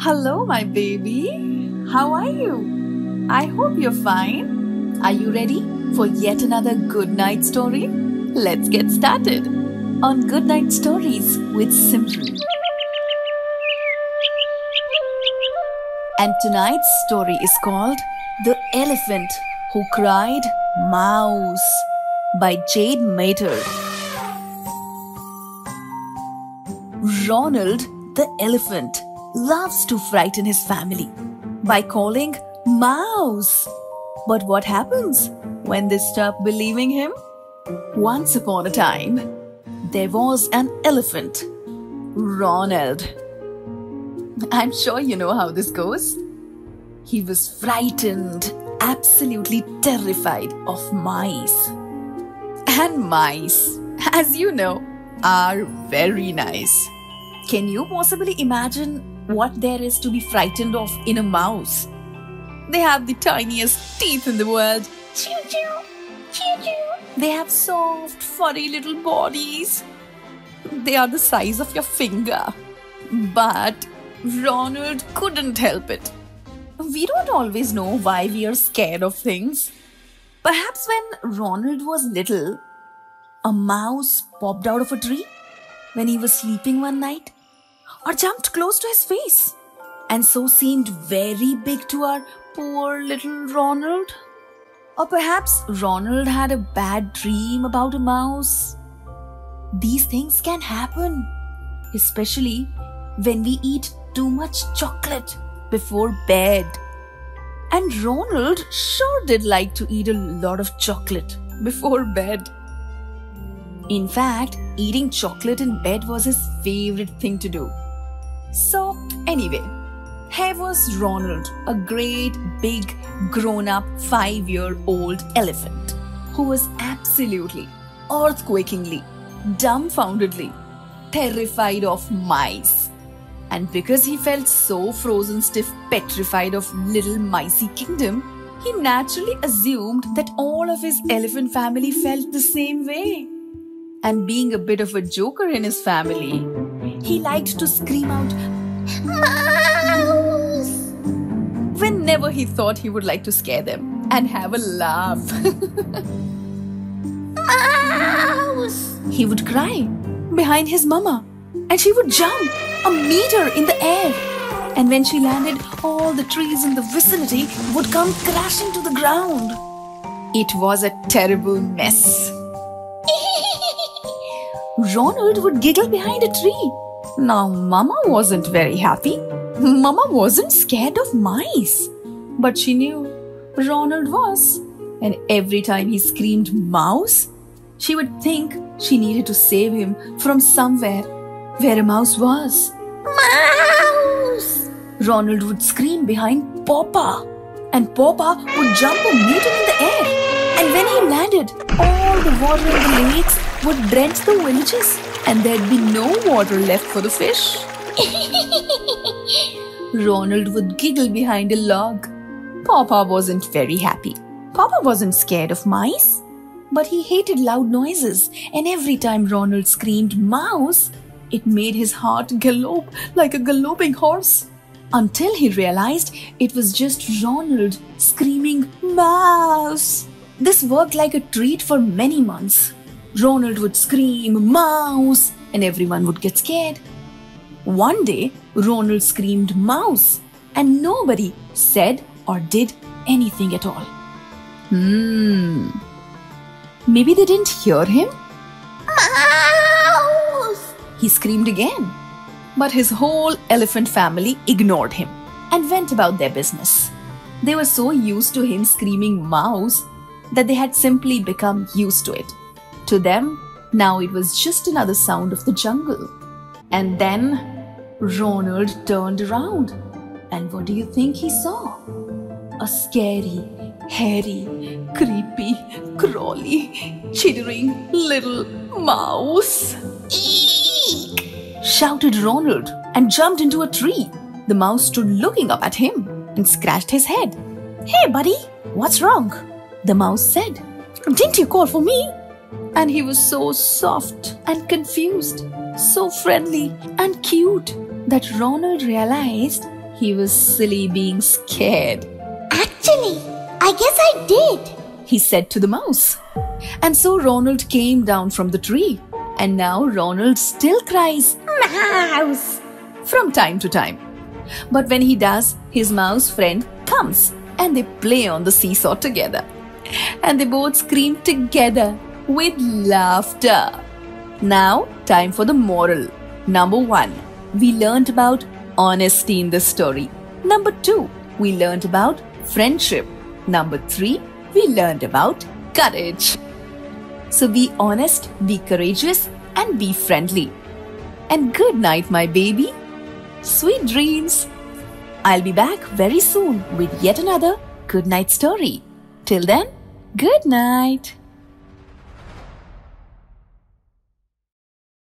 Hello, my baby. How are you? I hope you're fine. Are you ready for yet another good night story? Let's get started on Good Night Stories with Simple. And tonight's story is called The Elephant Who Cried Mouse by Jade Maitre. Ronald the elephant loves to frighten his family by calling Mouse. But what happens when they stop believing him? Once upon a time, there was an elephant, Ronald. I'm sure you know how this goes. He was frightened, absolutely terrified of mice. And mice, as you know, are very nice. Can you possibly imagine what there is to be frightened of in a mouse? They have the tiniest teeth in the world. Choo choo, choo choo. They have soft, furry little bodies. They are the size of your finger. But Ronald couldn't help it. We don't always know why we are scared of things. Perhaps when Ronald was little, a mouse popped out of a tree when he was sleeping one night or jumped close to his face and so seemed very big to our poor little Ronald. Or perhaps Ronald had a bad dream about a mouse. These things can happen, especially when we eat too much chocolate before bed. And Ronald sure did like to eat a lot of chocolate before bed. In fact, eating chocolate in bed was his favorite thing to do. So, anyway, here was Ronald, a great, big, grown up, five year old elephant who was absolutely, earthquakingly, dumbfoundedly terrified of mice. And because he felt so frozen stiff, petrified of little micey kingdom, he naturally assumed that all of his elephant family felt the same way. And being a bit of a joker in his family, he liked to scream out, Mouse! Whenever he thought he would like to scare them and have a laugh. Mouse! He would cry behind his mama and she would jump a meter in the air. And when she landed, all the trees in the vicinity would come crashing to the ground. It was a terrible mess. Ronald would giggle behind a tree now, Mama wasn't very happy. Mama wasn't scared of mice. But she knew Ronald was. And every time he screamed mouse, she would think she needed to save him from somewhere where a mouse was. Mouse! Ronald would scream behind Papa. And Papa would jump a meter in the air. And when he landed, all the water in the lakes would drench the villages and there'd be no water left for the fish. Ronald would giggle behind a log. Papa wasn't very happy. Papa wasn't scared of mice, but he hated loud noises, and every time Ronald screamed mouse, it made his heart gallop like a galloping horse. Until he realized it was just Ronald screaming mouse. This worked like a treat for many months. Ronald would scream, Mouse, and everyone would get scared. One day, Ronald screamed, Mouse, and nobody said or did anything at all. Hmm. Maybe they didn't hear him? Mouse! He screamed again. But his whole elephant family ignored him and went about their business. They were so used to him screaming mouse that they had simply become used to it. To them, now it was just another sound of the jungle. And then Ronald turned around. And what do you think he saw? A scary, hairy, creepy, crawly, chittering little mouse. Eek! shouted Ronald and jumped into a tree. The mouse stood looking up at him and scratched his head. Hey, buddy, what's wrong? The mouse said. Didn't you call for me? And he was so soft and confused, so friendly and cute that Ronald realized he was silly being scared. Actually, I guess I did, he said to the mouse. And so Ronald came down from the tree. And now Ronald still cries, Mouse! from time to time. But when he does, his mouse friend comes and they play on the seesaw together. And they both scream together with laughter. Now, time for the moral. Number one, we learned about honesty in this story. Number two, we learned about friendship. Number three, we learned about courage. So be honest, be courageous, and be friendly. And good night, my baby. Sweet dreams. I'll be back very soon with yet another good night story. Till then, good night.